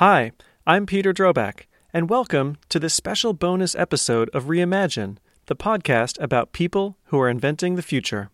Hi, I'm Peter Drobac, and welcome to this special bonus episode of Reimagine, the podcast about people who are inventing the future.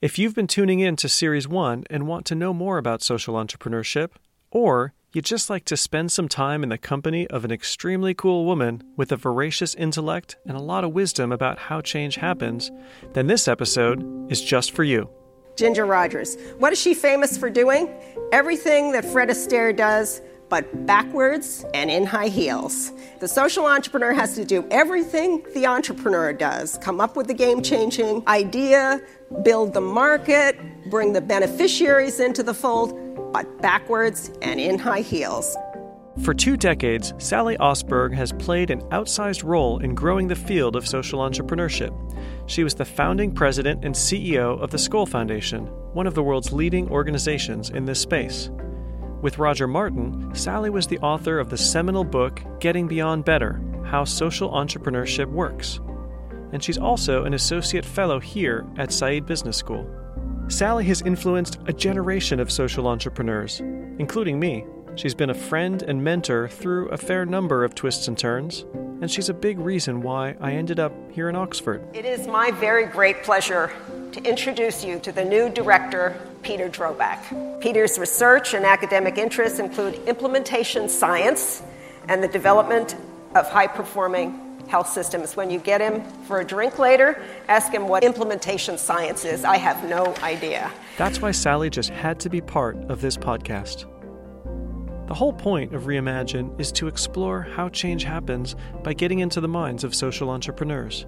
If you've been tuning in to Series 1 and want to know more about social entrepreneurship, or you'd just like to spend some time in the company of an extremely cool woman with a voracious intellect and a lot of wisdom about how change happens, then this episode is just for you. Ginger Rogers. What is she famous for doing? Everything that Fred Astaire does, but backwards and in high heels. The social entrepreneur has to do everything the entrepreneur does come up with the game changing idea, build the market, bring the beneficiaries into the fold, but backwards and in high heels. For two decades, Sally Osberg has played an outsized role in growing the field of social entrepreneurship. She was the founding president and CEO of the Skoll Foundation, one of the world's leading organizations in this space. With Roger Martin, Sally was the author of the seminal book Getting Beyond Better How Social Entrepreneurship Works. And she's also an associate fellow here at Saïd Business School. Sally has influenced a generation of social entrepreneurs, including me. She's been a friend and mentor through a fair number of twists and turns, and she's a big reason why I ended up here in Oxford. It is my very great pleasure to introduce you to the new director, Peter Drobac. Peter's research and academic interests include implementation science and the development of high performing health systems. When you get him for a drink later, ask him what implementation science is. I have no idea. That's why Sally just had to be part of this podcast. The whole point of Reimagine is to explore how change happens by getting into the minds of social entrepreneurs.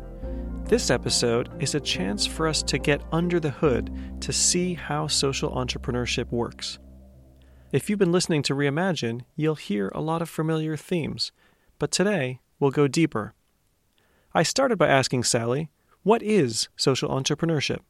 This episode is a chance for us to get under the hood to see how social entrepreneurship works. If you've been listening to Reimagine, you'll hear a lot of familiar themes, but today we'll go deeper. I started by asking Sally, what is social entrepreneurship?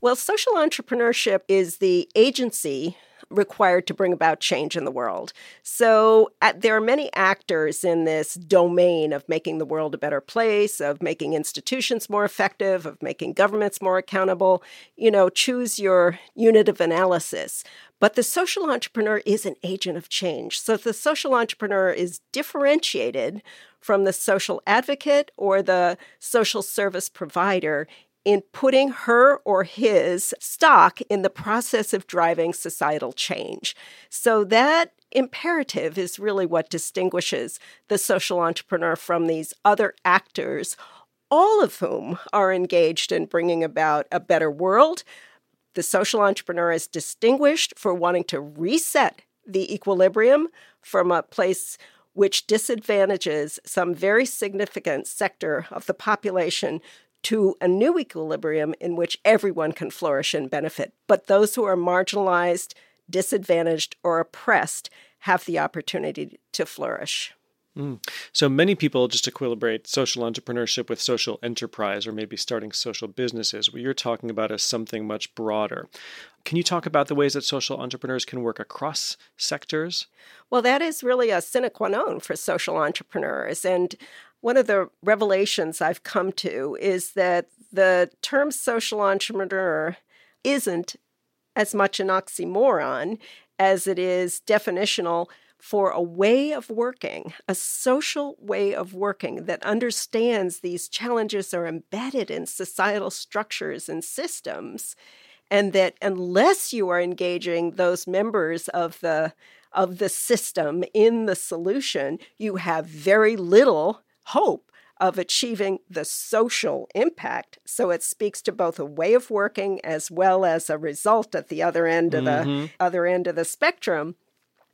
Well, social entrepreneurship is the agency required to bring about change in the world. So uh, there are many actors in this domain of making the world a better place, of making institutions more effective, of making governments more accountable. You know, choose your unit of analysis. But the social entrepreneur is an agent of change. So the social entrepreneur is differentiated from the social advocate or the social service provider in putting her or his stock in the process of driving societal change. So that imperative is really what distinguishes the social entrepreneur from these other actors, all of whom are engaged in bringing about a better world. The social entrepreneur is distinguished for wanting to reset the equilibrium from a place which disadvantages some very significant sector of the population to a new equilibrium in which everyone can flourish and benefit. But those who are marginalized, disadvantaged, or oppressed have the opportunity to flourish. Mm. So many people just equilibrate social entrepreneurship with social enterprise or maybe starting social businesses. What you're talking about is something much broader. Can you talk about the ways that social entrepreneurs can work across sectors? Well, that is really a sine qua non for social entrepreneurs. And one of the revelations I've come to is that the term social entrepreneur isn't as much an oxymoron as it is definitional for a way of working, a social way of working that understands these challenges are embedded in societal structures and systems and that unless you are engaging those members of the of the system in the solution, you have very little hope of achieving the social impact. So it speaks to both a way of working as well as a result at the other end of mm-hmm. the other end of the spectrum.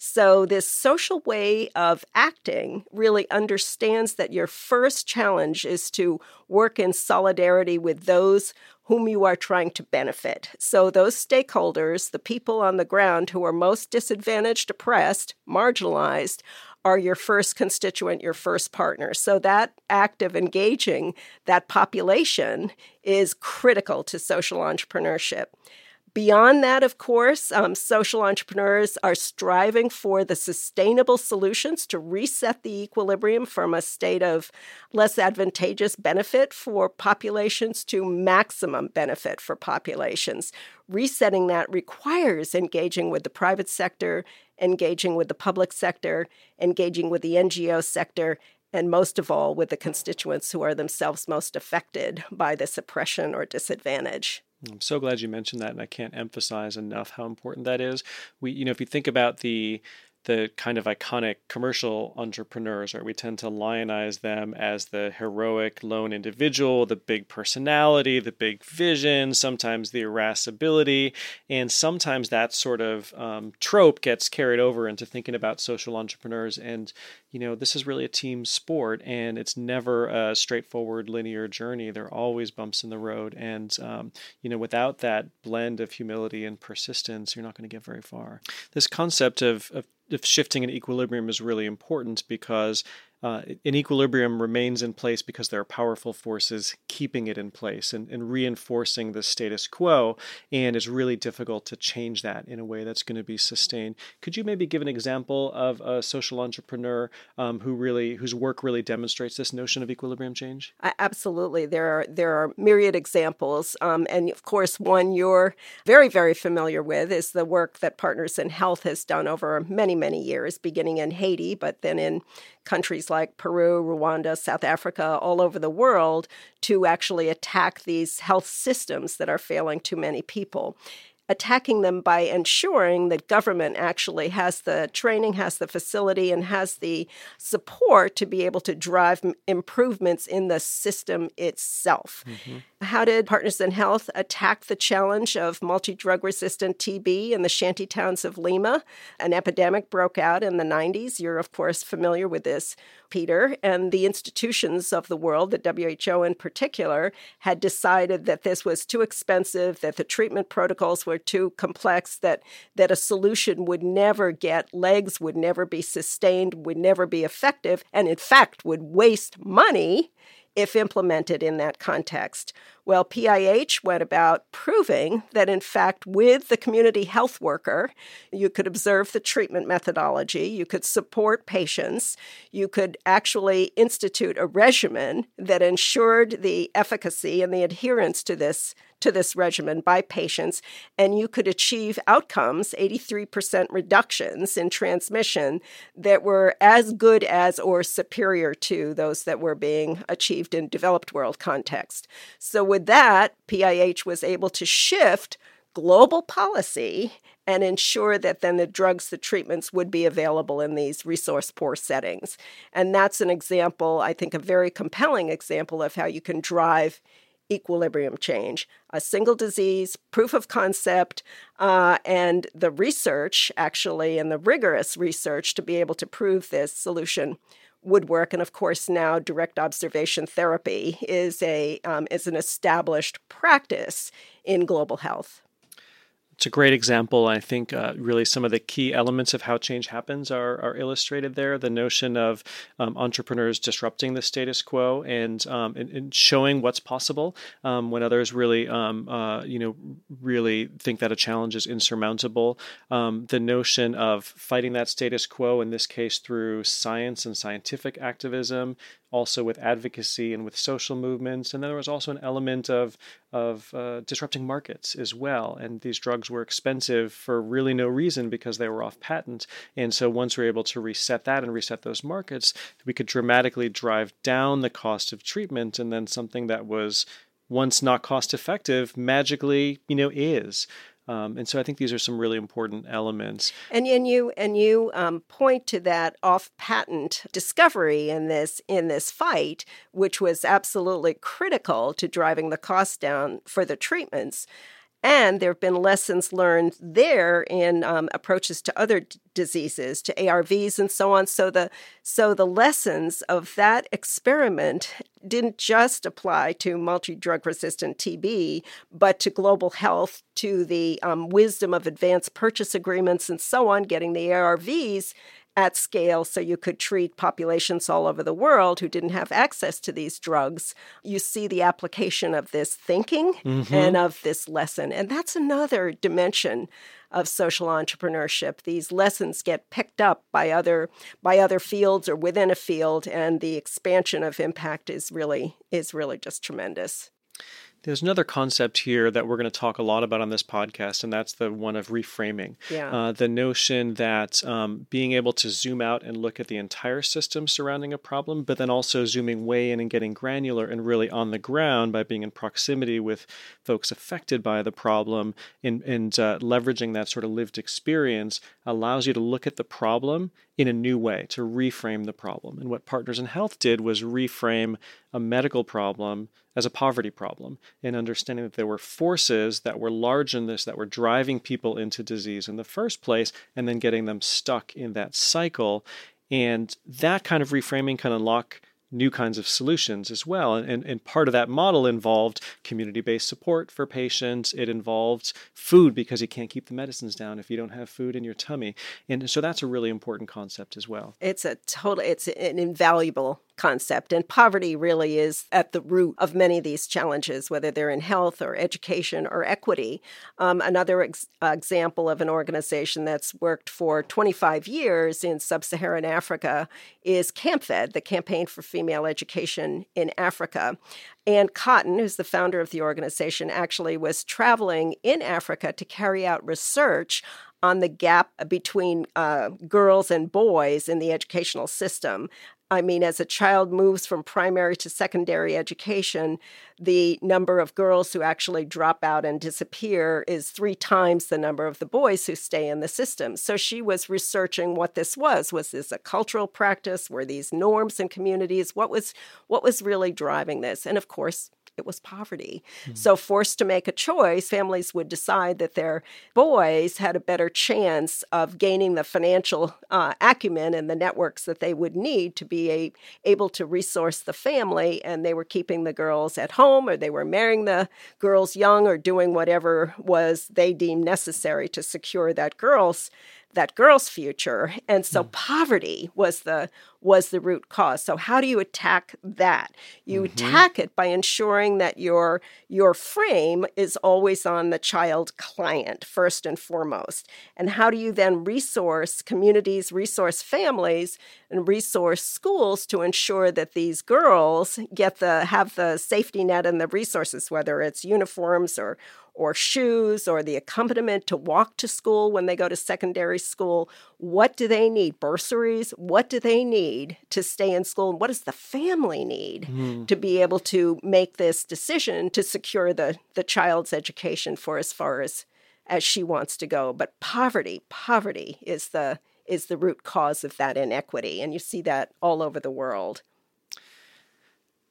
So, this social way of acting really understands that your first challenge is to work in solidarity with those whom you are trying to benefit. So, those stakeholders, the people on the ground who are most disadvantaged, oppressed, marginalized, are your first constituent, your first partner. So that act of engaging that population is critical to social entrepreneurship. Beyond that, of course, um, social entrepreneurs are striving for the sustainable solutions to reset the equilibrium from a state of less advantageous benefit for populations to maximum benefit for populations. Resetting that requires engaging with the private sector, engaging with the public sector, engaging with the NGO sector, and most of all with the constituents who are themselves most affected by this oppression or disadvantage. I'm so glad you mentioned that, and I can't emphasize enough how important that is. We, you know, if you think about the the kind of iconic commercial entrepreneurs, right? We tend to lionize them as the heroic lone individual, the big personality, the big vision, sometimes the irascibility, and sometimes that sort of um, trope gets carried over into thinking about social entrepreneurs. And you know, this is really a team sport, and it's never a straightforward linear journey. There are always bumps in the road, and um, you know, without that blend of humility and persistence, you're not going to get very far. This concept of, of shifting an equilibrium is really important because uh, an equilibrium remains in place because there are powerful forces keeping it in place and, and, reinforcing the status quo. And it's really difficult to change that in a way that's going to be sustained. Could you maybe give an example of a social entrepreneur um, who really, whose work really demonstrates this notion of equilibrium change? Absolutely, there are there are myriad examples, um, and of course, one you're very very familiar with is the work that Partners in Health has done over many many years, beginning in Haiti, but then in countries like Peru, Rwanda, South Africa, all over the world to actually attack these health systems that are failing too many people attacking them by ensuring that government actually has the training, has the facility, and has the support to be able to drive improvements in the system itself. Mm-hmm. How did Partners in Health attack the challenge of multi drug resistant TB in the shanty towns of Lima? An epidemic broke out in the 90s. You're, of course, familiar with this, Peter. And the institutions of the world, the WHO in particular, had decided that this was too expensive, that the treatment protocols were too complex, that, that a solution would never get legs, would never be sustained, would never be effective, and in fact would waste money if implemented in that context. Well, PIH went about proving that, in fact, with the community health worker, you could observe the treatment methodology, you could support patients, you could actually institute a regimen that ensured the efficacy and the adherence to this to this regimen by patients, and you could achieve outcomes 83% reductions in transmission that were as good as or superior to those that were being achieved in developed world context. So, with that, PIH was able to shift global policy and ensure that then the drugs, the treatments would be available in these resource poor settings. And that's an example, I think, a very compelling example of how you can drive equilibrium change. A single disease, proof of concept, uh, and the research, actually, and the rigorous research to be able to prove this solution would work. And of course, now direct observation therapy is a um, is an established practice in global health it's a great example. I think uh, really some of the key elements of how change happens are, are illustrated there. The notion of um, entrepreneurs disrupting the status quo and, um, and, and showing what's possible um, when others really, um, uh, you know, really think that a challenge is insurmountable. Um, the notion of fighting that status quo, in this case through science and scientific activism, also with advocacy and with social movements. And then there was also an element of, of uh, disrupting markets as well. And these drugs were expensive for really no reason because they were off patent. And so once we were able to reset that and reset those markets, we could dramatically drive down the cost of treatment. And then something that was once not cost effective magically, you know, is. Um, and so I think these are some really important elements. And, and you and you um, point to that off-patent discovery in this in this fight, which was absolutely critical to driving the cost down for the treatments. And there have been lessons learned there in um, approaches to other d- diseases, to ARVs and so on. So the so the lessons of that experiment didn't just apply to multi-drug resistant TB, but to global health, to the um, wisdom of advanced purchase agreements and so on, getting the ARVs at scale so you could treat populations all over the world who didn't have access to these drugs. You see the application of this thinking mm-hmm. and of this lesson. And that's another dimension of social entrepreneurship. These lessons get picked up by other by other fields or within a field and the expansion of impact is really is really just tremendous There's another concept here that we're going to talk a lot about on this podcast, and that's the one of reframing. Yeah. Uh, the notion that um, being able to zoom out and look at the entire system surrounding a problem, but then also zooming way in and getting granular and really on the ground by being in proximity with folks affected by the problem and, and uh, leveraging that sort of lived experience allows you to look at the problem in a new way, to reframe the problem. And what Partners in Health did was reframe a medical problem as a poverty problem and understanding that there were forces that were large in this that were driving people into disease in the first place and then getting them stuck in that cycle. And that kind of reframing can unlock new kinds of solutions as well. And, and part of that model involved community based support for patients. It involved food because you can't keep the medicines down if you don't have food in your tummy. And so that's a really important concept as well. It's a total, it's an invaluable concept. And poverty really is at the root of many of these challenges, whether they're in health or education or equity. Um, another ex- example of an organization that's worked for 25 years in sub Saharan Africa is Camfed, the Campaign for Female Education in Africa. Ann Cotton, who's the founder of the organization, actually was traveling in Africa to carry out research on the gap between uh, girls and boys in the educational system. I mean, as a child moves from primary to secondary education, the number of girls who actually drop out and disappear is three times the number of the boys who stay in the system. So she was researching what this was. Was this a cultural practice? Were these norms in communities? What was what was really driving this? And of course, it was poverty. Mm-hmm. So, forced to make a choice, families would decide that their boys had a better chance of gaining the financial uh, acumen and the networks that they would need to be a, able to resource the family. And they were keeping the girls at home, or they were marrying the girls young, or doing whatever was they deemed necessary to secure that girl's that girl's future and so mm. poverty was the was the root cause so how do you attack that you mm-hmm. attack it by ensuring that your your frame is always on the child client first and foremost and how do you then resource communities resource families and resource schools to ensure that these girls get the have the safety net and the resources whether it's uniforms or or shoes or the accompaniment to walk to school when they go to secondary school. What do they need? Bursaries? What do they need to stay in school? And what does the family need mm. to be able to make this decision to secure the, the child's education for as far as as she wants to go? But poverty, poverty is the is the root cause of that inequity. And you see that all over the world.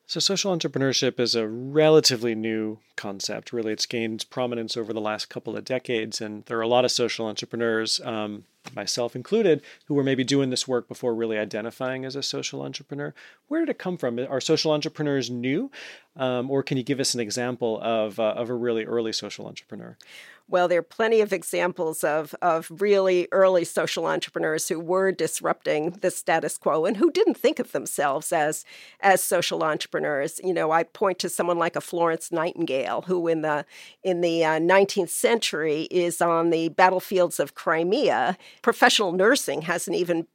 So, social entrepreneurship is a relatively new concept. Really, it's gained prominence over the last couple of decades, and there are a lot of social entrepreneurs, um, myself included, who were maybe doing this work before really identifying as a social entrepreneur. Where did it come from? Are social entrepreneurs new, um, or can you give us an example of uh, of a really early social entrepreneur? Well, there are plenty of examples of, of really early social entrepreneurs who were disrupting the status quo and who didn't think of themselves as, as social entrepreneurs. You know, I point to someone like a Florence Nightingale, who in the, in the uh, 19th century is on the battlefields of Crimea. Professional nursing hasn't even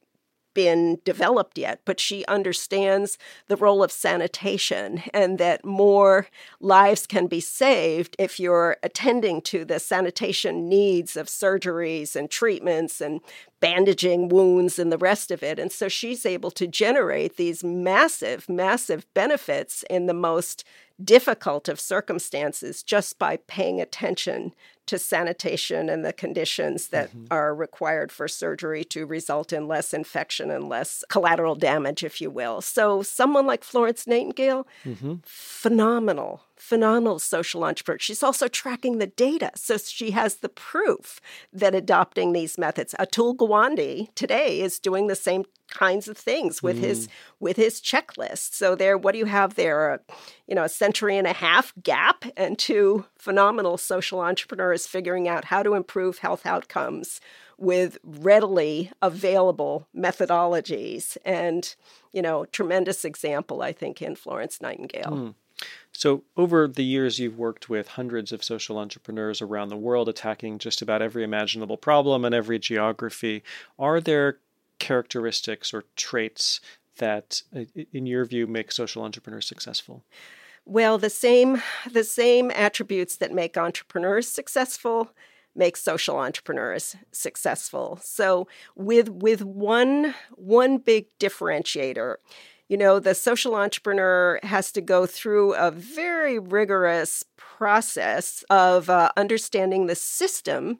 been developed yet, but she understands the role of sanitation and that more lives can be saved if you're attending to the sanitation needs of surgeries and treatments and bandaging wounds and the rest of it. And so she's able to generate these massive, massive benefits in the most difficult of circumstances just by paying attention to sanitation and the conditions that mm-hmm. are required for surgery to result in less infection and less collateral damage, if you will. So, someone like Florence Nightingale, mm-hmm. phenomenal, phenomenal social entrepreneur. She's also tracking the data. So, she has the proof that adopting these methods. Atul Gawande today is doing the same kinds of things with mm. his with his checklist. So there, what do you have there? A, you know, a century and a half gap, and two phenomenal social entrepreneurs figuring out how to improve health outcomes with readily available methodologies. And you know, tremendous example, I think, in Florence Nightingale. Mm. So, over the years, you've worked with hundreds of social entrepreneurs around the world attacking just about every imaginable problem and every geography. Are there characteristics or traits that, in your view, make social entrepreneurs successful? Well, the same the same attributes that make entrepreneurs successful make social entrepreneurs successful. So with with one one big differentiator, you know, the social entrepreneur has to go through a very rigorous process of uh, understanding the system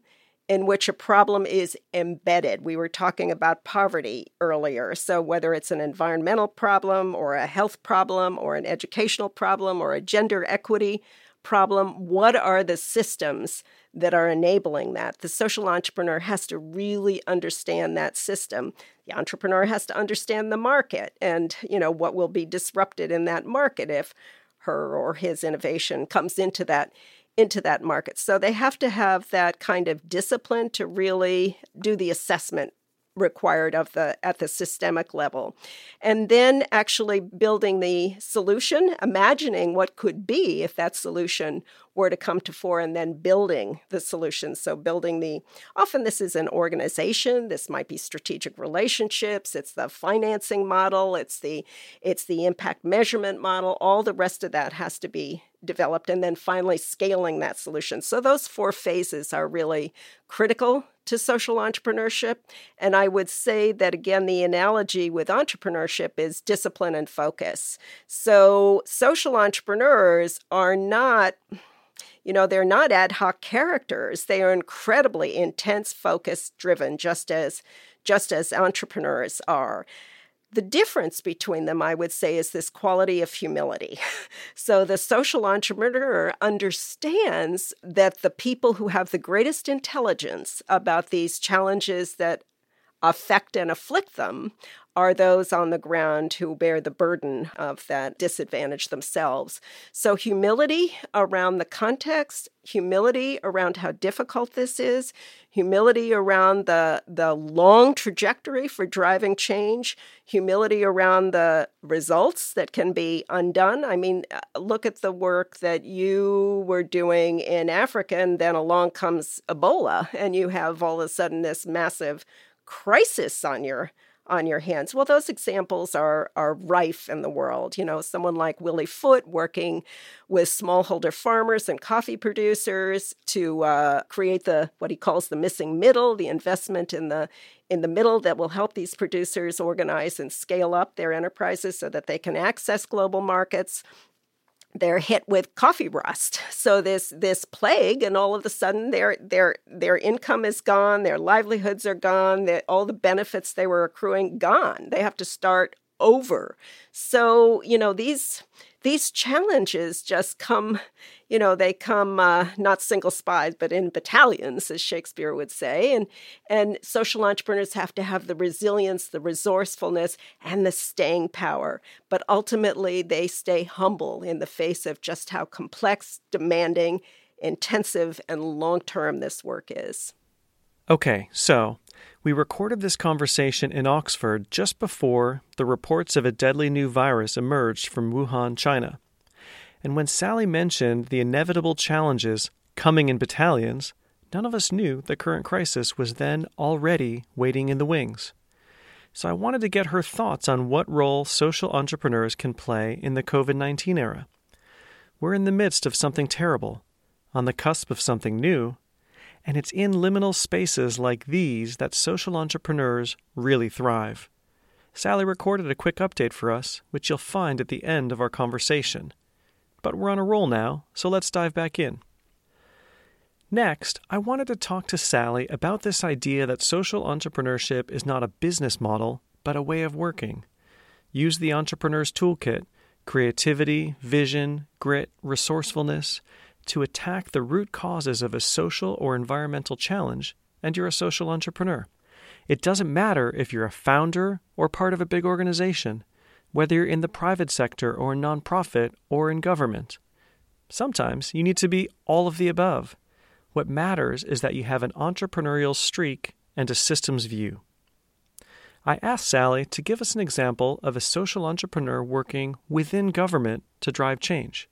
in which a problem is embedded. We were talking about poverty earlier. So, whether it's an environmental problem or a health problem or an educational problem or a gender equity problem, what are the systems that are enabling that? The social entrepreneur has to really understand that system. The entrepreneur has to understand the market and, you know, what will be disrupted in that market if her or his innovation comes into that into that market. So they have to have that kind of discipline to really do the assessment required of the at the systemic level and then actually building the solution imagining what could be if that solution were to come to fore and then building the solution. So building the often this is an organization. This might be strategic relationships. It's the financing model. It's the it's the impact measurement model. All the rest of that has to be developed and then finally scaling that solution. So those four phases are really critical to social entrepreneurship. And I would say that, again, the analogy with entrepreneurship is discipline and focus. So, social entrepreneurs are not you know they're not ad hoc characters they are incredibly intense focus driven just as just as entrepreneurs are the difference between them, I would say, is this quality of humility. so the social entrepreneur understands that the people who have the greatest intelligence about these challenges that affect and afflict them are those on the ground who bear the burden of that disadvantage themselves. So, humility around the context, humility around how difficult this is, humility around the, the long trajectory for driving change, humility around the results that can be undone. I mean, uh, look at the work that you were doing in Africa, and then along comes Ebola, and you have all of a sudden this massive crisis on your on your hands. Well, those examples are are rife in the world. You know, someone like Willy Foote working with smallholder farmers and coffee producers to uh, create the what he calls the missing middle, the investment in the in the middle that will help these producers organize and scale up their enterprises so that they can access global markets they're hit with coffee rust. So this this plague, and all of a sudden their their their income is gone, their livelihoods are gone, all the benefits they were accruing gone. They have to start over. So you know these these challenges just come, you know, they come uh, not single spies, but in battalions, as Shakespeare would say. And and social entrepreneurs have to have the resilience, the resourcefulness, and the staying power. But ultimately, they stay humble in the face of just how complex, demanding, intensive, and long term this work is. Okay, so we recorded this conversation in Oxford just before the reports of a deadly new virus emerged from Wuhan, China. And when Sally mentioned the inevitable challenges coming in battalions, none of us knew the current crisis was then already waiting in the wings. So I wanted to get her thoughts on what role social entrepreneurs can play in the COVID 19 era. We're in the midst of something terrible, on the cusp of something new, and it's in liminal spaces like these that social entrepreneurs really thrive. Sally recorded a quick update for us, which you'll find at the end of our conversation. But we're on a roll now, so let's dive back in. Next, I wanted to talk to Sally about this idea that social entrepreneurship is not a business model, but a way of working. Use the entrepreneur's toolkit creativity, vision, grit, resourcefulness to attack the root causes of a social or environmental challenge, and you're a social entrepreneur. It doesn't matter if you're a founder or part of a big organization, whether you're in the private sector or nonprofit or in government. Sometimes you need to be all of the above. What matters is that you have an entrepreneurial streak and a systems view. I asked Sally to give us an example of a social entrepreneur working within government to drive change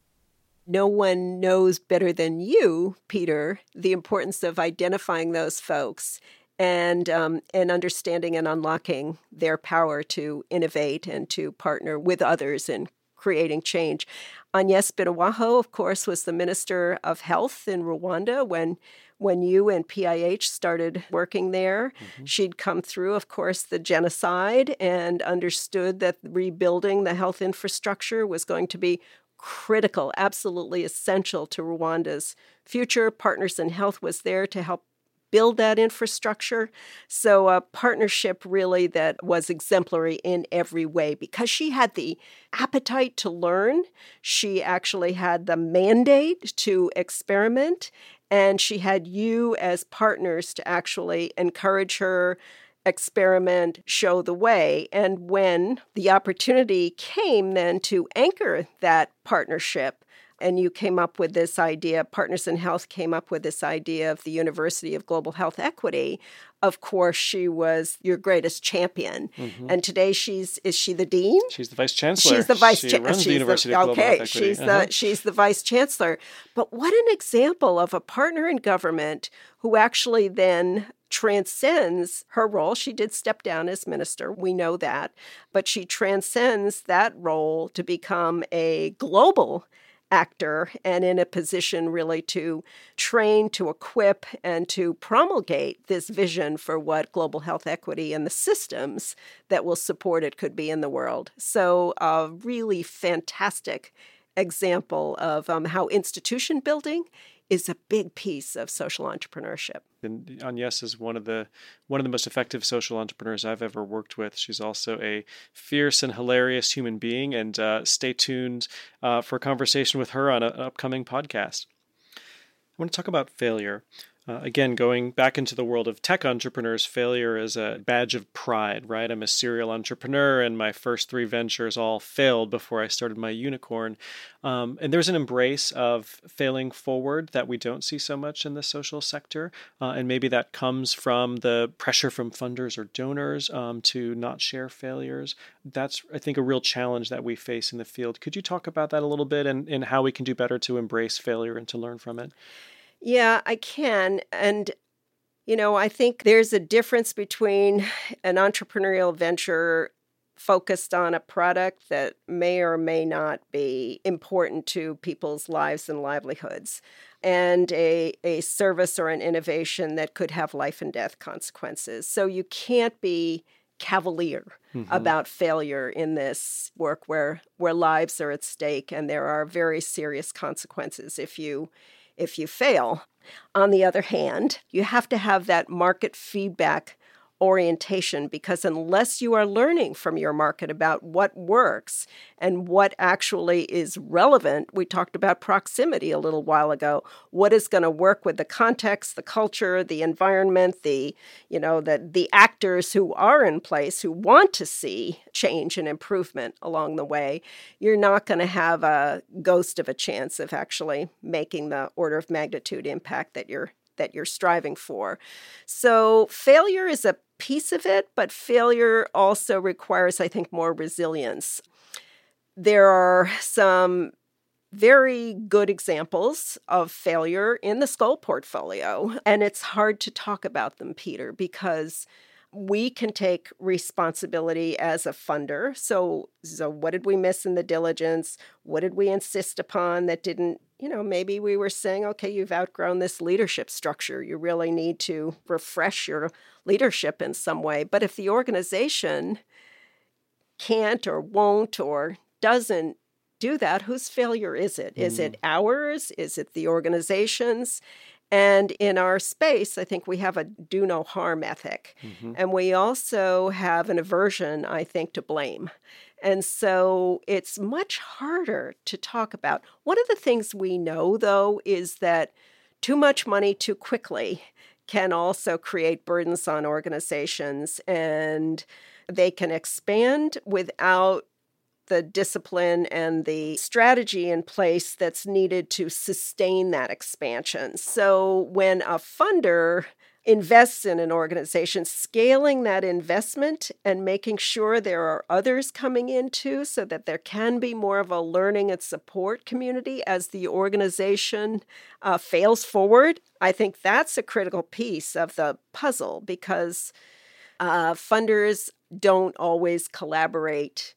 no one knows better than you, Peter, the importance of identifying those folks and um, and understanding and unlocking their power to innovate and to partner with others in creating change. Agnes Binagwaho, of course, was the Minister of Health in Rwanda when when you and PIH started working there. Mm-hmm. She'd come through, of course, the genocide and understood that rebuilding the health infrastructure was going to be critical, absolutely essential to Rwanda's future. Partners in Health was there to help build that infrastructure. So, a partnership really that was exemplary in every way because she had the appetite to learn. She actually had the mandate to experiment, and she had you as partners to actually encourage her. Experiment, show the way. And when the opportunity came then to anchor that partnership, and you came up with this idea, Partners in Health came up with this idea of the University of Global Health Equity. Of course, she was your greatest champion. Mm-hmm. And today she's is she the dean? She's the vice chancellor. She's the vice chancellor. the University the, of Global okay, Health Equity. she's uh-huh. the she's the vice chancellor. But what an example of a partner in government who actually then transcends her role. She did step down as minister, we know that, but she transcends that role to become a global actor and in a position really to train, to equip, and to promulgate this vision for what global health equity and the systems that will support it could be in the world. So, a really fantastic example of um, how institution building is a big piece of social entrepreneurship. And Agnes is one of the one of the most effective social entrepreneurs I've ever worked with. She's also a fierce and hilarious human being. And uh, stay tuned uh, for a conversation with her on a, an upcoming podcast. I want to talk about failure. Uh, again, going back into the world of tech entrepreneurs, failure is a badge of pride, right? I'm a serial entrepreneur, and my first three ventures all failed before I started my unicorn. Um, and there's an embrace of failing forward that we don't see so much in the social sector. Uh, and maybe that comes from the pressure from funders or donors um, to not share failures. That's, I think, a real challenge that we face in the field. Could you talk about that a little bit and, and how we can do better to embrace failure and to learn from it? Yeah, I can. And, you know, I think there's a difference between an entrepreneurial venture focused on a product that may or may not be important to people's lives and livelihoods and a, a service or an innovation that could have life and death consequences. So you can't be cavalier mm-hmm. about failure in this work where where lives are at stake and there are very serious consequences if you if you fail. On the other hand, you have to have that market feedback orientation because unless you are learning from your market about what works and what actually is relevant, we talked about proximity a little while ago. What is going to work with the context, the culture, the environment, the you know the the actors who are in place who want to see change and improvement along the way. You're not going to have a ghost of a chance of actually making the order of magnitude impact that you're that you're striving for. So, failure is a piece of it, but failure also requires, I think, more resilience. There are some very good examples of failure in the Skoll portfolio, and it's hard to talk about them, Peter, because we can take responsibility as a funder. So, so what did we miss in the diligence? What did we insist upon that didn't, you know, maybe we were saying, okay, you've outgrown this leadership structure. You really need to refresh your leadership in some way. But if the organization can't or won't or doesn't do that, whose failure is it? Mm. Is it mm. ours? Is it the organization's? And in our space, I think we have a do no harm ethic. Mm-hmm. And we also have an aversion, I think, to blame. And so it's much harder to talk about. One of the things we know, though, is that too much money too quickly can also create burdens on organizations and they can expand without the discipline and the strategy in place that's needed to sustain that expansion. So when a funder invests in an organization, scaling that investment and making sure there are others coming in too, so that there can be more of a learning and support community as the organization uh, fails forward. I think that's a critical piece of the puzzle because uh, funders don't always collaborate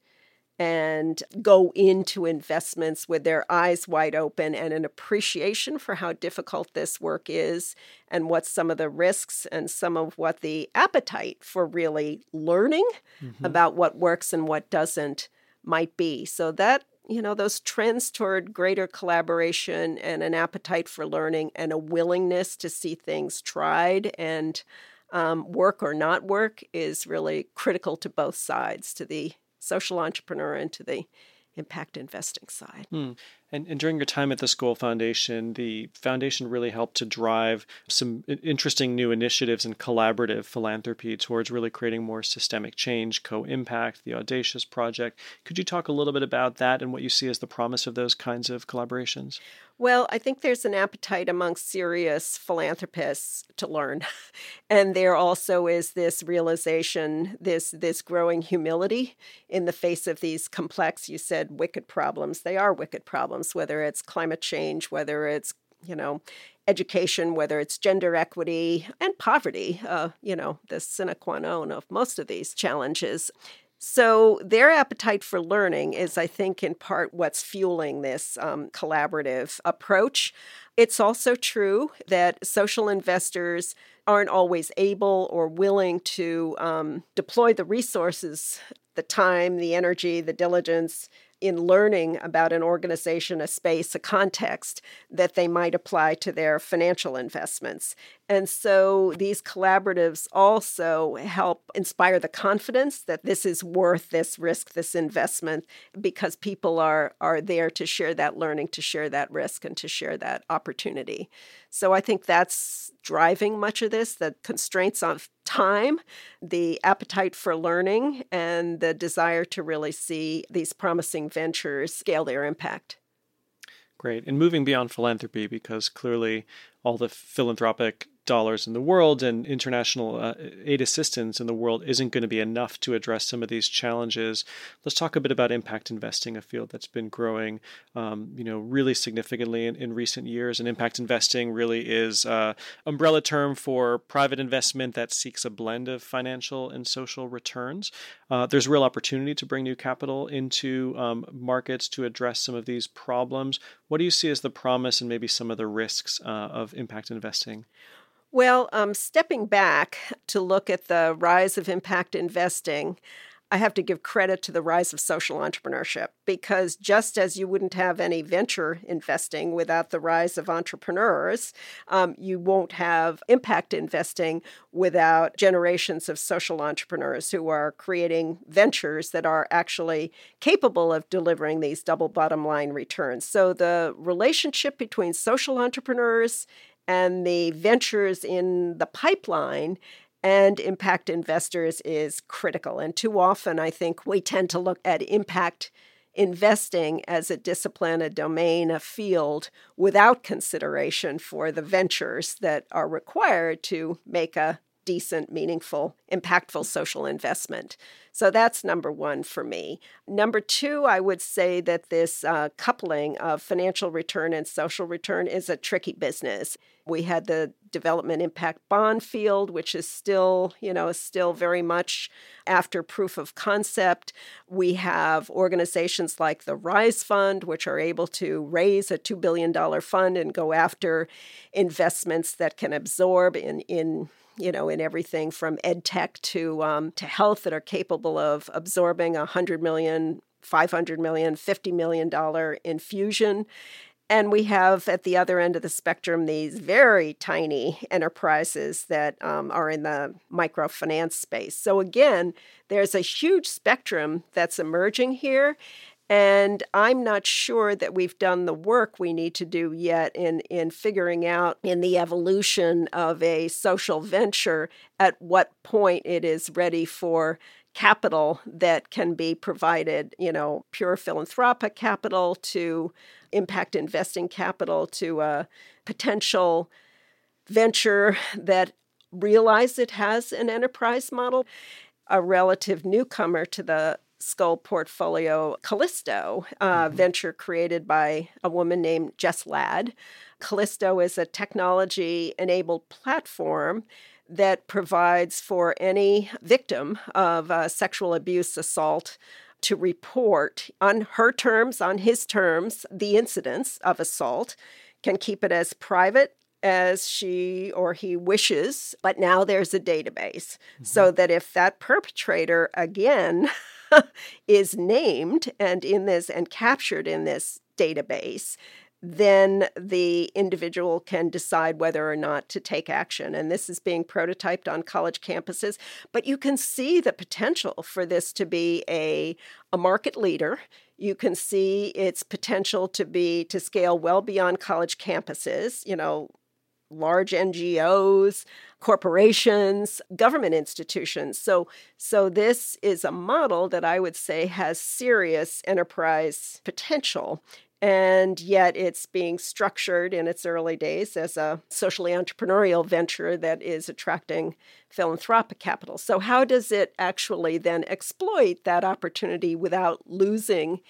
and go into investments with their eyes wide open and an appreciation for how difficult this work is and what some of the risks and some of what the appetite for really learning mm-hmm. about what works and what doesn't might be. So that you know, those trends toward greater collaboration and an appetite for learning and a willingness to see things tried and um, work or not work is really critical to both sides, to the social entrepreneur into the impact investing side. Hmm. And, and, during your time at the Skoll Foundation, the foundation really helped to drive some interesting new initiatives and collaborative philanthropy towards really creating more systemic change, co impact, the Audacious Project. Could you talk a little bit about that and what you see as the promise of those kinds of collaborations? Well, I think there's an appetite among serious philanthropists to learn. and there also is this realization, this this growing humility in the face of these complex, you said wicked problems. They are wicked problems, whether it's climate change, whether it's you know, education, whether it's gender equity and poverty, uh, you know, the sine qua non of most of these challenges. So, their appetite for learning is, I think, in part what's fueling this um, collaborative approach. It's also true that social investors aren't always able or willing to um, deploy the resources, the time, the energy, the diligence in learning about an organization, a space, a context that they might apply to their financial investments. And so these collaboratives also help inspire the confidence that this is worth this risk, this investment, because people are, are there to share that learning, to share that risk, and to share that opportunity. So I think that's driving much of this the constraints of time, the appetite for learning, and the desire to really see these promising ventures scale their impact. Great. And moving beyond philanthropy, because clearly all the philanthropic dollars in the world and international uh, aid assistance in the world isn't going to be enough to address some of these challenges. Let's talk a bit about impact investing, a field that's been growing, um, you know, really significantly in, in, recent years. And impact investing really is uh, umbrella term for private investment that seeks a blend of financial and social returns. Uh, there's real opportunity to bring new capital into um, markets to address some of these problems. What do you see as the promise and maybe some of the risks uh, of impact investing? Well, um, stepping back to look at the rise of impact investing, I have to give credit to the rise of social entrepreneurship because just as you wouldn't have any venture investing without the rise of entrepreneurs, um, you won't have impact investing without generations of social entrepreneurs who are creating ventures that are actually capable of delivering these double bottom line returns. So the relationship between social entrepreneurs and the ventures in the pipeline and impact investors is critical. And too often, I think we tend to look at impact investing as a discipline, a domain, a field without consideration for the ventures that are required to make a decent, meaningful, impactful social investment. So that's number one for me. Number two, I would say that this uh, coupling of financial return and social return is a tricky business. We had the development impact bond field, which is still, you know, still very much after proof of concept. We have organizations like the Rise Fund, which are able to raise a $2 billion fund and go after investments that can absorb in, in you know, in everything from ed tech to um, to health that are capable of absorbing a hundred million, five hundred million, fifty million dollar infusion. And we have at the other end of the spectrum these very tiny enterprises that um, are in the microfinance space. So, again, there's a huge spectrum that's emerging here. And I'm not sure that we've done the work we need to do yet in, in figuring out in the evolution of a social venture at what point it is ready for capital that can be provided, you know, pure philanthropic capital to impact investing capital to a potential venture that realizes it has an enterprise model. A relative newcomer to the Skoll portfolio, Callisto, uh, mm-hmm. venture created by a woman named Jess Ladd. Callisto is a technology enabled platform that provides for any victim of uh, sexual abuse, assault, to report on her terms, on his terms, the incidents of assault, can keep it as private as she or he wishes, but now there's a database mm-hmm. so that if that perpetrator again is named and in this and captured in this database, then the individual can decide whether or not to take action. And this is being prototyped on college campuses. But you can see the potential for this to be a, a market leader. You can see its potential to be to scale well beyond college campuses. You know, large NGOs, corporations, government institutions. So so this is a model that I would say has serious enterprise potential and yet it's being structured in its early days as a socially entrepreneurial venture that is attracting philanthropic capital. So, how does it actually then exploit that opportunity without losing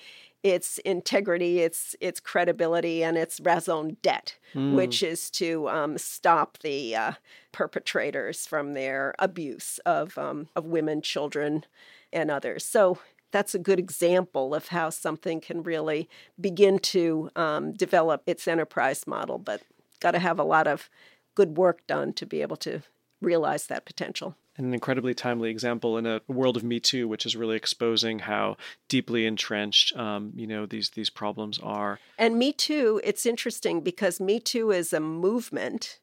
its integrity, its its credibility, and its raison d'être, mm. which is to um, stop the uh, perpetrators from their abuse of um, of women, children, and others. So that's a good example of how something can really begin to um, develop its enterprise model, but got to have a lot of good work done to be able to realize that potential. An incredibly timely example in a world of Me Too, which is really exposing how deeply entrenched, um, you know, these these problems are. And Me Too, it's interesting because Me Too is a movement,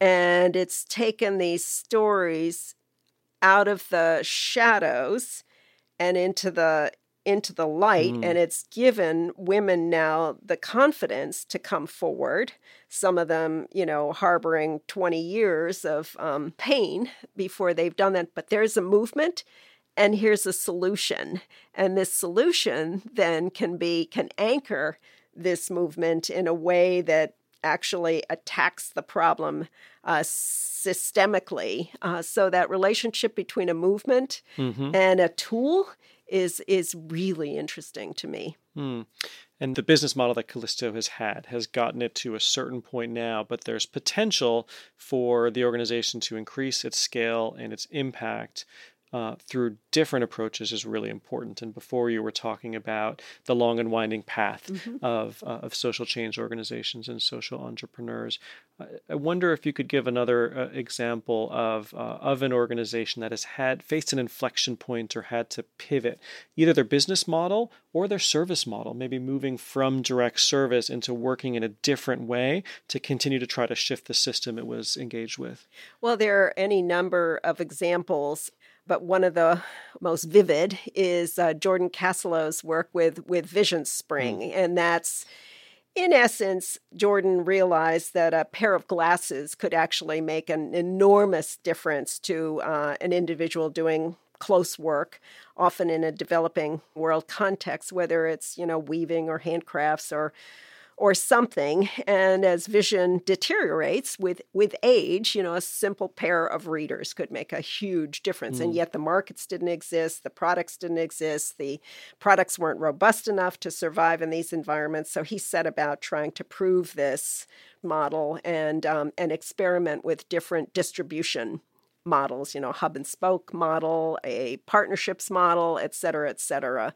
and it's taken these stories out of the shadows and into the into the light mm. and it's given women now the confidence to come forward some of them you know harboring 20 years of um, pain before they've done that but there's a movement and here's a solution and this solution then can be can anchor this movement in a way that actually attacks the problem uh, systemically. Uh, so that relationship between a movement mm-hmm. and a tool is is really interesting to me. Mm. And the business model that Callisto has had has gotten it to a certain point now, but there's potential for the organization to increase its scale and its impact uh, through different approaches is really important. And before you were talking about the long and winding path mm-hmm. of, uh, of social change organizations and social entrepreneurs. I wonder if you could give another uh, example of, uh, of an organization that has had faced an inflection point or had to pivot either their business model or their service model, maybe moving from direct service into working in a different way to continue to try to shift the system it was engaged with. Well, there are any number of examples but one of the most vivid is uh, Jordan Kassalow's work with with Vision Spring, mm. and that's in essence, Jordan realized that a pair of glasses could actually make an enormous difference to uh, an individual doing close work, often in a developing world context, whether it's you know weaving or handcrafts or or something. And as vision deteriorates with, with age, you know, a simple pair of readers could make a huge difference. Mm. And yet the markets didn't exist, the products didn't exist, the products weren't robust enough to survive in these environments. So he set about trying to prove this model and um, and experiment with different distribution models, you know, hub and spoke model, a partnerships model, et cetera, et cetera.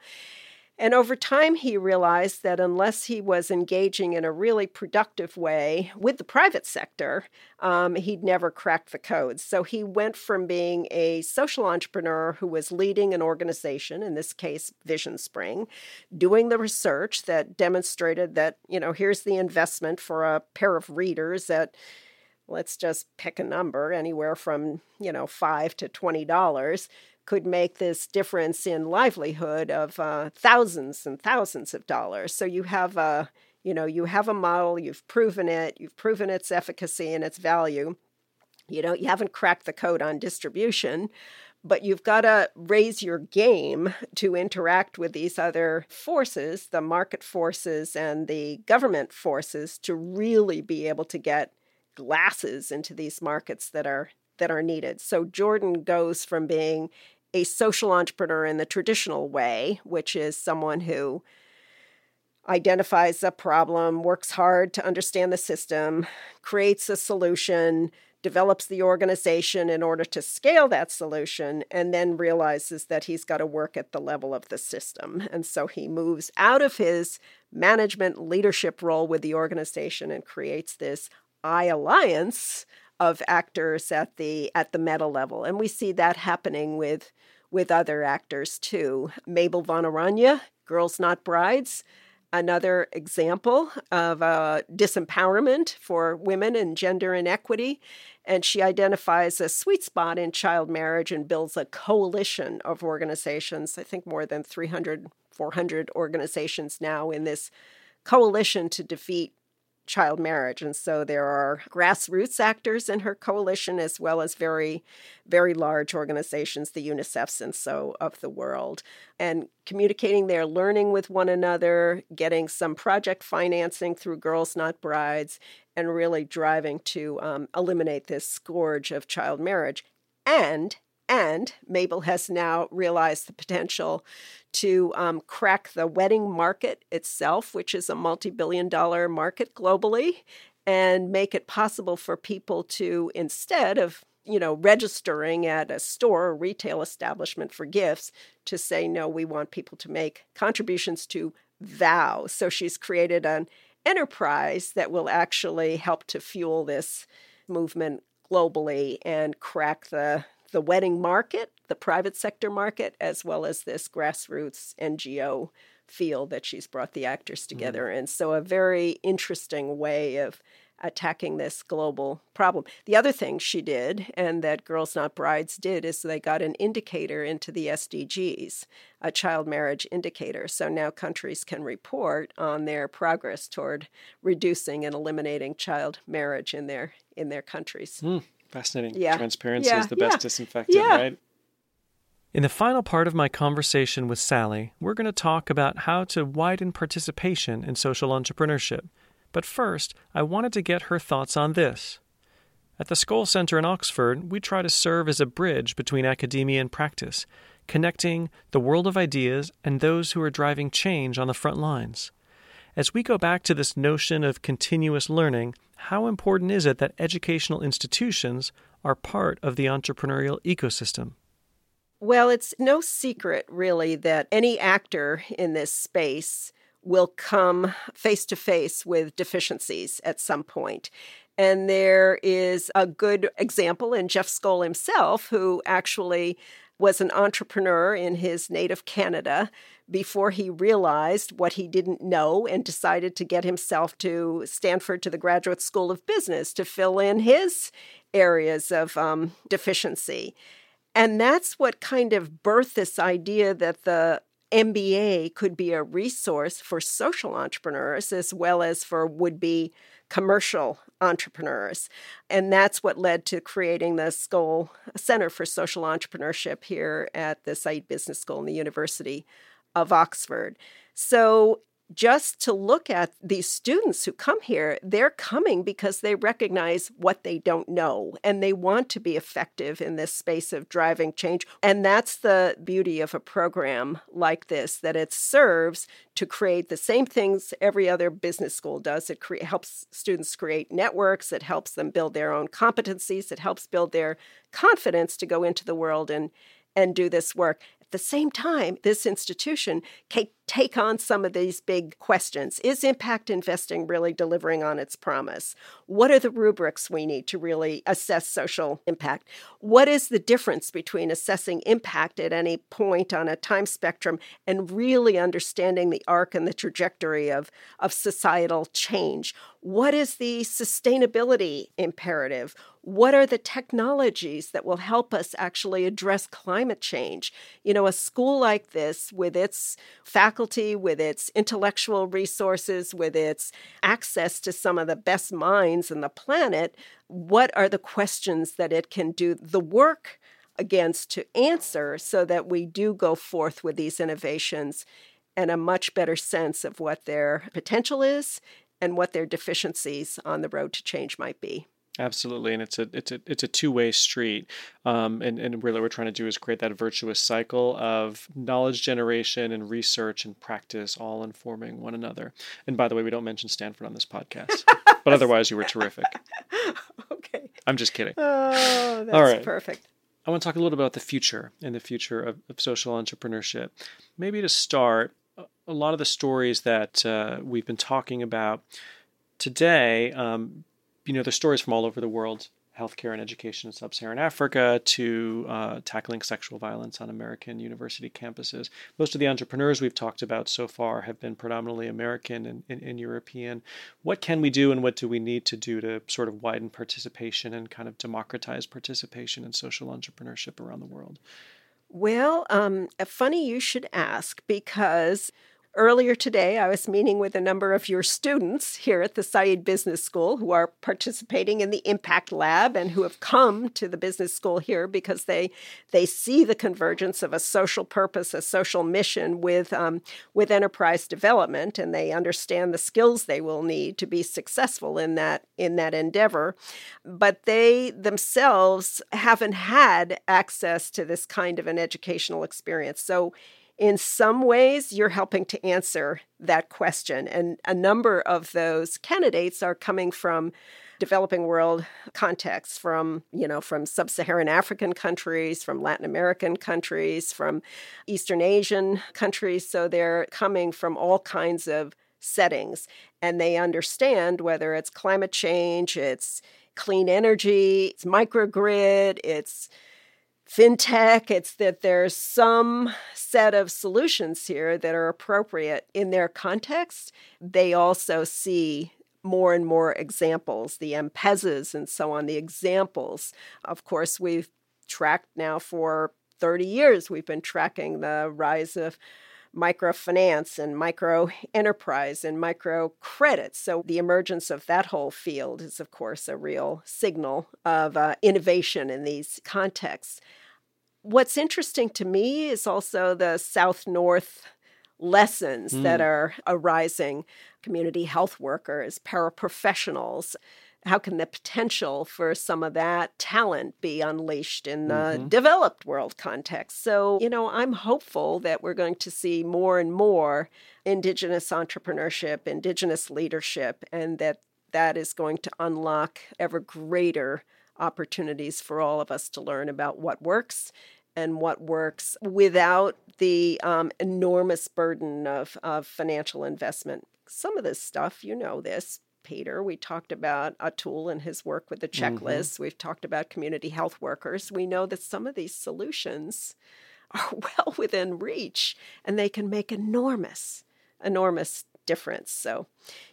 And over time, he realized that unless he was engaging in a really productive way with the private sector, um, he'd never crack the code. So he went from being a social entrepreneur who was leading an organization, in this case, Vision Spring, doing the research that demonstrated that, you know, here's the investment for a pair of readers that let's just pick a number anywhere from you know five to twenty dollars could make this difference in livelihood of uh, thousands and thousands of dollars. So you have a, you know, you have a model, you've proven it, you've proven its efficacy and its value. You know, you haven't cracked the code on distribution, but you've got to raise your game to interact with these other forces, the market forces and the government forces, to really be able to get glasses into these markets that are that are needed. So Jordan goes from being a social entrepreneur in the traditional way, which is someone who identifies a problem, works hard to understand the system, creates a solution, develops the organization in order to scale that solution, and then realizes that he's got to work at the level of the system. And so he moves out of his management leadership role with the organization and creates this EYElliance of actors at the at the meta level. And we see that happening with with other actors too. Mabel von Oranje, Girls Not Brides, another example of uh, disempowerment for women and gender inequity. And she identifies a sweet spot in child marriage and builds a coalition of organizations, I think more than 300, 400 organizations now in this coalition to defeat child marriage. And so there are grassroots actors in her coalition, as well as very, very large organizations, the UNICEFs and so of the world, and communicating their learning with one another, getting some project financing through Girls Not Brides, and really driving to um, eliminate this scourge of child marriage. And and Mabel has now realized the potential to um, crack the wedding market itself, which is a multi billion dollar market globally, and make it possible for people to, instead of you know, registering at a store or retail establishment for gifts to say, no, we want people to make contributions to vow. So she's created an enterprise that will actually help to fuel this movement globally and crack the the wedding market, the private sector market, as well as this grassroots NGO field that she's brought the actors mm-hmm. together mm. in. So, a very interesting way of attacking this global problem. The other thing she did, and that Girls Not Brides did, is they got an indicator into the SDGs, a child marriage indicator. So now countries can report on their progress toward reducing and eliminating child marriage in their in their countries. Mm. Fascinating. Yeah. Transparency yeah. is the best yeah. disinfectant, yeah. right? In the final part of my conversation with Sally, we're going to talk about how to widen participation in social entrepreneurship. But first, I wanted to get her thoughts on this. At the Skoll Center in Oxford, we try to serve as a bridge between academia and practice, connecting the world of ideas and those who are driving change on the front lines. As we go back to this notion of continuous learning, how important is it that educational institutions are part of the entrepreneurial ecosystem? Well, it's no secret, really, that any actor in this space will come face to face with deficiencies at some point. And there is a good example in Jeff Skoll himself, who actually was an entrepreneur in his native Canada before he realized what he didn't know and decided to get himself to Stanford to the Graduate School of Business to fill in his areas of um, deficiency. And that's what kind of birthed this idea that the MBA could be a resource for social entrepreneurs as well as for would be commercial entrepreneurs. And that's what led to creating the Skoll Center for Social Entrepreneurship here at the Saïd Business School in the University of Oxford. So just to look at these students who come here, they're coming because they recognize what they don't know and they want to be effective in this space of driving change. And that's the beauty of a program like this that it serves to create the same things every other business school does. It cre- helps students create networks, it helps them build their own competencies, it helps build their confidence to go into the world and and do this work. At the same time, this institution take on some of these big questions. Is impact investing really delivering on its promise? What are the rubrics we need to really assess social impact? What is the difference between assessing impact at any point on a time spectrum and really understanding the arc and the trajectory of, of societal change? What is the sustainability imperative? What are the technologies that will help us actually address climate change? You know, a school like this, with its faculty, with its intellectual resources, with its access to some of the best minds in the planet, what are the questions that it can do the work against to answer so that we do go forth with these innovations and a much better sense of what their potential is and what their deficiencies on the road to change might be. Absolutely, and it's a it's a it's a two way street, um, and and really what we're trying to do is create that virtuous cycle of knowledge generation and research and practice, all informing one another. And by the way, we don't mention Stanford on this podcast, but otherwise, you were terrific. okay, I'm just kidding. Oh, that's All right. perfect. I want to talk a little bit about the future and the future of, of social entrepreneurship. Maybe to start, a lot of the stories that uh, we've been talking about today, um, you know, there's stories from all over the world healthcare and education in sub Saharan Africa to uh, tackling sexual violence on American university campuses. Most of the entrepreneurs we've talked about so far have been predominantly American and, and, and, European. What can we do and what do we need to do to sort of widen participation and kind of democratize participation in social entrepreneurship around the world? Well, um, funny you should ask because Earlier today, I was meeting with a number of your students here at the Saïd Business School who are participating in the Impact Lab and who have come to the business school here because they they see the convergence of a social purpose, a social mission with um, with enterprise development, and they understand the skills they will need to be successful in that in that endeavor. But they themselves haven't had access to this kind of an educational experience, so in some ways, you're helping to answer that question. And a number of those candidates are coming from developing world contexts from you know from sub-saharan african countries from latin american countries from eastern asian countries so they're coming from all kinds of settings and they understand whether it's climate change it's clean energy it's microgrid it's fintech. It's that there's some set of solutions here that are appropriate in their context. They also see more and more examples, the M-Pesas and so on, the examples. Of course, we've tracked now for 30 years, we've been tracking the rise of microfinance and micro enterprise and micro credit. So, the emergence of that whole field is, of course, a real signal of uh, innovation in these contexts. What's interesting to me is also the South North lessons mm. that are arising community health workers, paraprofessionals how can the potential for some of that talent be unleashed in the mm-hmm. developed world context? So, you know, I'm hopeful that we're going to see more and more indigenous entrepreneurship, indigenous leadership, and that that is going to unlock ever greater opportunities for all of us to learn about what works and what works without the um, enormous burden of, of financial investment. Some of this stuff, you know this, Peter. We talked about Atul and his work with the mm-hmm. checklist. Mm-hmm. We've talked about community health workers. We know that some of these solutions are well within reach and they can make enormous, enormous difference. So,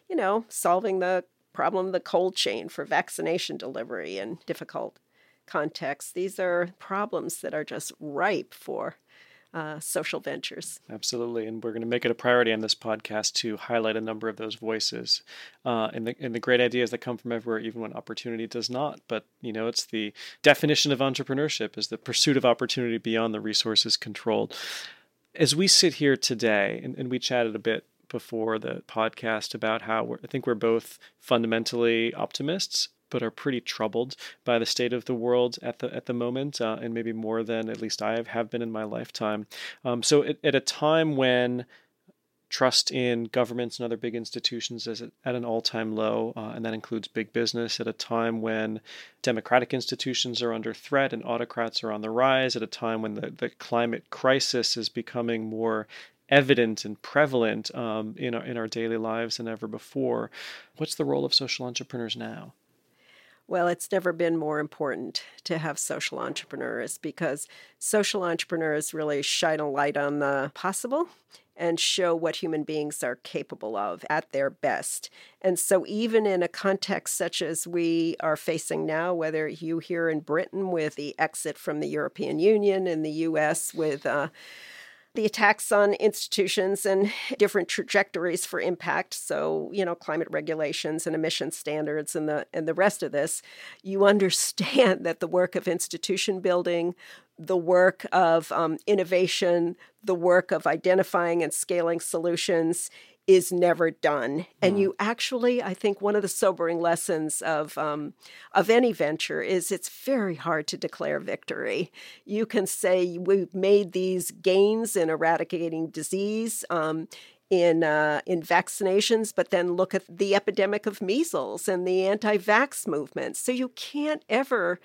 you know, solving the problem of the cold chain for vaccination delivery in difficult contexts, these are problems that are just ripe for uh, social ventures. Absolutely, and we're going to make it a priority on this podcast to highlight a number of those voices uh, and the and the great ideas that come from everywhere, even when opportunity does not. But you know, it's the definition of entrepreneurship is the pursuit of opportunity beyond the resources controlled. As we sit here today, and, and we chatted a bit before the podcast about how I think we're both fundamentally optimists but are pretty troubled by the state of the world at the at the moment, uh, and maybe more than at least I have been in my lifetime. Um, so at, at, a time when trust in governments and other big institutions is at an all-time low, uh, and that includes big business. At a time when democratic institutions are under threat and autocrats are on the rise. At a time when the, the climate crisis is becoming more evident and prevalent um, in our in our daily lives than ever before. What's the role of social entrepreneurs now? Well, it's never been more important to have social entrepreneurs because social entrepreneurs really shine a light on the possible and show what human beings are capable of at their best. And so, even in a context such as we are facing now, whether you here in Britain with the exit from the European Union, in the US with uh, the attacks on institutions and different trajectories for impact. So you know climate regulations and emission standards and the and the rest of this you understand that the work of institution building the work of um, innovation the work of identifying and scaling solutions is never done. And mm. you actually, I think, one of the sobering lessons of um, of any venture is it's very hard to declare victory. You can say we've made these gains in eradicating disease. Um, in uh, in vaccinations, but then look at the epidemic of measles and the anti-vax movement. So you can't ever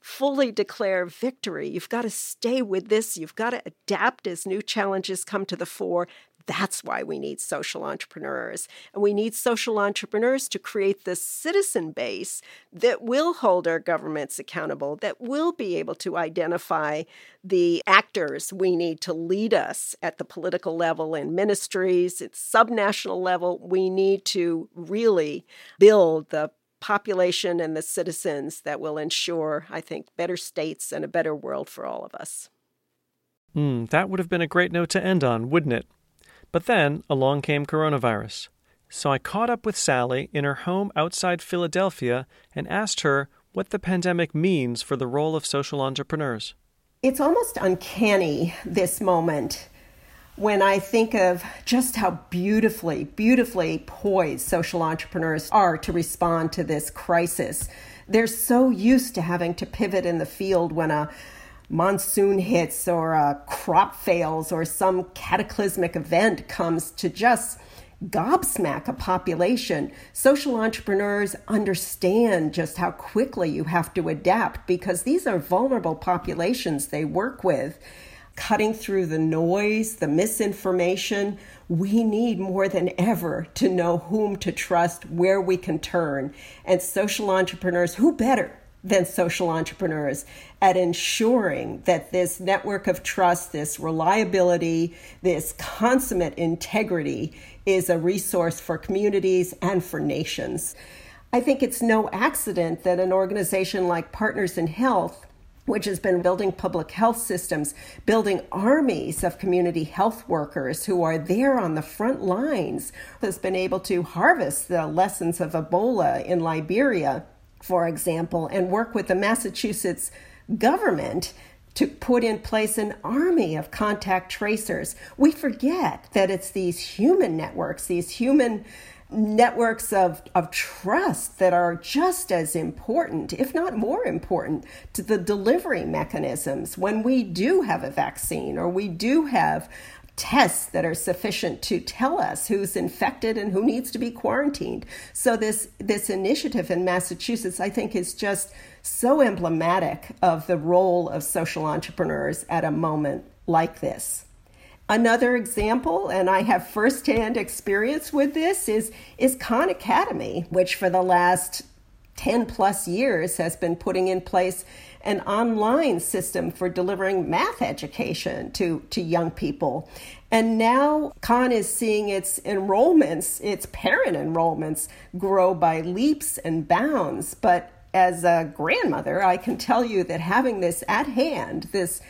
fully declare victory. You've got to stay with this. You've got to adapt as new challenges come to the fore. That's why we need social entrepreneurs. And we need social entrepreneurs to create this citizen base that will hold our governments accountable, that will be able to identify the actors we need to lead us at the political level in ministries, at subnational level. We need to really build the population and the citizens that will ensure, I think, better states and a better world for all of us. Mm, that would have been a great note to end on, wouldn't it? But then along came coronavirus. So I caught up with Sally in her home outside Philadelphia and asked her what the pandemic means for the role of social entrepreneurs. It's almost uncanny, this moment, when I think of just how beautifully, beautifully poised social entrepreneurs are to respond to this crisis. They're so used to having to pivot in the field when a monsoon hits or a crop fails or some cataclysmic event comes to just gobsmack a population. Social entrepreneurs understand just how quickly you have to adapt because these are vulnerable populations they work with. Cutting through the noise, the misinformation, we need more than ever to know whom to trust, where we can turn. And social entrepreneurs, who better than social entrepreneurs at ensuring that this network of trust, this reliability, this consummate integrity is a resource for communities and for nations. I think it's no accident that an organization like Partners in Health which has been building public health systems, building armies of community health workers who are there on the front lines, has been able to harvest the lessons of Ebola in Liberia for example, and work with the Massachusetts government to put in place an army of contact tracers. We forget that it's these human networks, these human networks of, of trust that are just as important, if not more important, to the delivery mechanisms when we do have a vaccine or we do have tests that are sufficient to tell us who's infected and who needs to be quarantined. So this this initiative in Massachusetts I think is just so emblematic of the role of social entrepreneurs at a moment like this. Another example, and I have firsthand experience with this, is, is Khan Academy, which for the last 10 plus years has been putting in place an online system for delivering math education to, to young people. And now Khan is seeing its enrollments, its parent enrollments, grow by leaps and bounds. But as a grandmother, I can tell you that having this at hand, this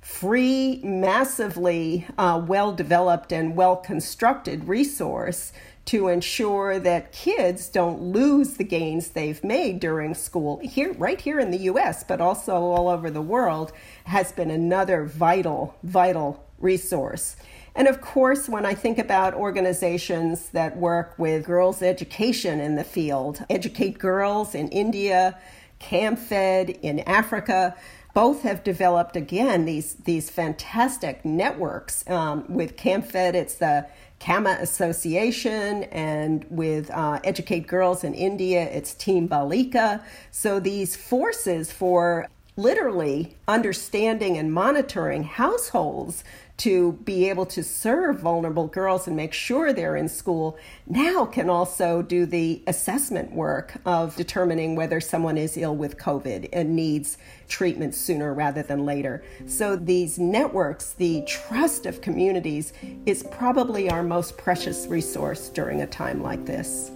free, massively uh, well developed and well constructed resource to ensure that kids don't lose the gains they've made during school here right here in the US but also all over the world has been another vital vital resource. And of course, when I think about organizations that work with girls' education in the field, Educate Girls in India, CAMFED in Africa, both have developed again these these fantastic networks. Um, with CAMFED, it's the CAMA Association, and with uh, Educate Girls in India, it's Team Balika. So these forces for literally understanding and monitoring households to be able to serve vulnerable girls and make sure they're in school now can also do the assessment work of determining whether someone is ill with COVID and needs treatment sooner rather than later. So, these networks, the trust of communities, is probably our most precious resource during a time like this.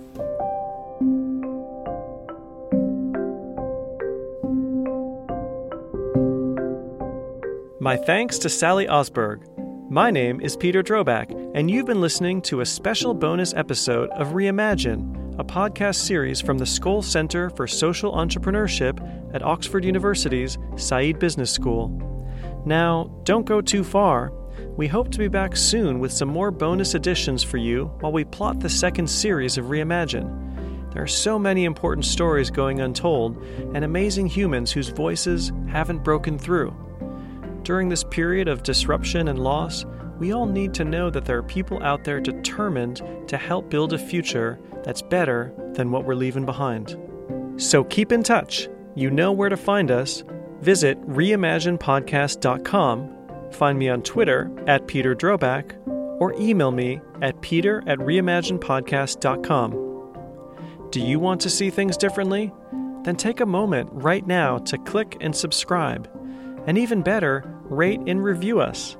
My thanks to Sally Osberg. My name is Peter Drobac, and you've been listening to a special bonus episode of Reimagine, a podcast series from the Skoll Center for Social Entrepreneurship at Oxford University's Saïd Business School. Now, don't go too far. We hope to be back soon with some more bonus editions for you while we plot the second series of Reimagine. There are so many important stories going untold and amazing humans whose voices haven't broken through. During this period of disruption and loss, we all need to know that there are people out there determined to help build a future that's better than what we're leaving behind. So keep in touch. You know where to find us. Visit reimaginepodcast.com, find me on Twitter at Peter Drobac, or email me at peter at reimaginepodcast.com. Do you want to see things differently? Then take a moment right now to click and subscribe. And even better, rate and review us.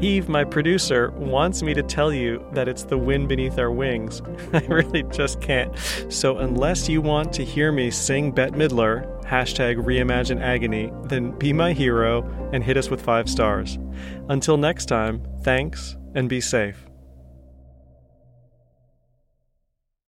Eve, my producer, wants me to tell you that it's the wind beneath our wings. I really just can't. So, unless you want to hear me sing Bette Midler, hashtag reimagine agony, then be my hero and hit us with five stars. Until next time, thanks and be safe.